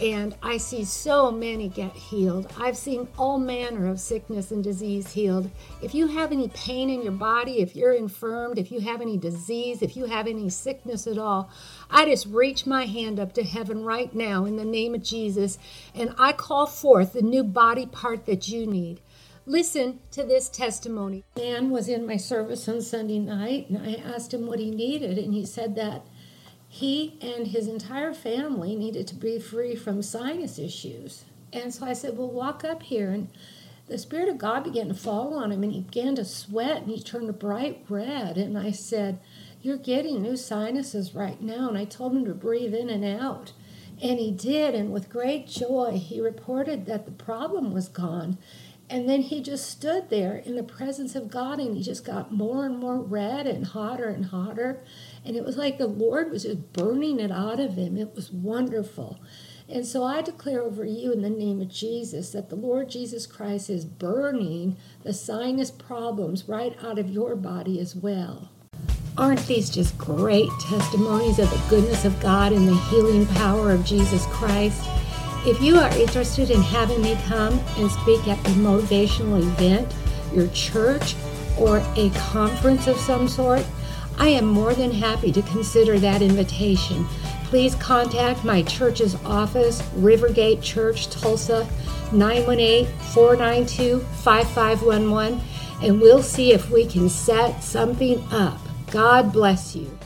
and I see so many get healed. I've seen all manner of sickness and disease healed. If you have any pain in your body, if you're infirmed, if you have any disease, if you have any sickness at all, I just reach my hand up to heaven right now in the name of Jesus and I call forth the new body part that you need. Listen to this testimony. Man was in my service on Sunday night and I asked him what he needed and he said that he and his entire family needed to be free from sinus issues. And so I said, Well, walk up here. And the Spirit of God began to fall on him, and he began to sweat, and he turned a bright red. And I said, You're getting new sinuses right now. And I told him to breathe in and out. And he did. And with great joy, he reported that the problem was gone. And then he just stood there in the presence of God and he just got more and more red and hotter and hotter. And it was like the Lord was just burning it out of him. It was wonderful. And so I declare over you in the name of Jesus that the Lord Jesus Christ is burning the sinus problems right out of your body as well. Aren't these just great testimonies of the goodness of God and the healing power of Jesus Christ? If you are interested in having me come and speak at a motivational event, your church, or a conference of some sort, I am more than happy to consider that invitation. Please contact my church's office, Rivergate Church, Tulsa, 918 492 5511, and we'll see if we can set something up. God bless you.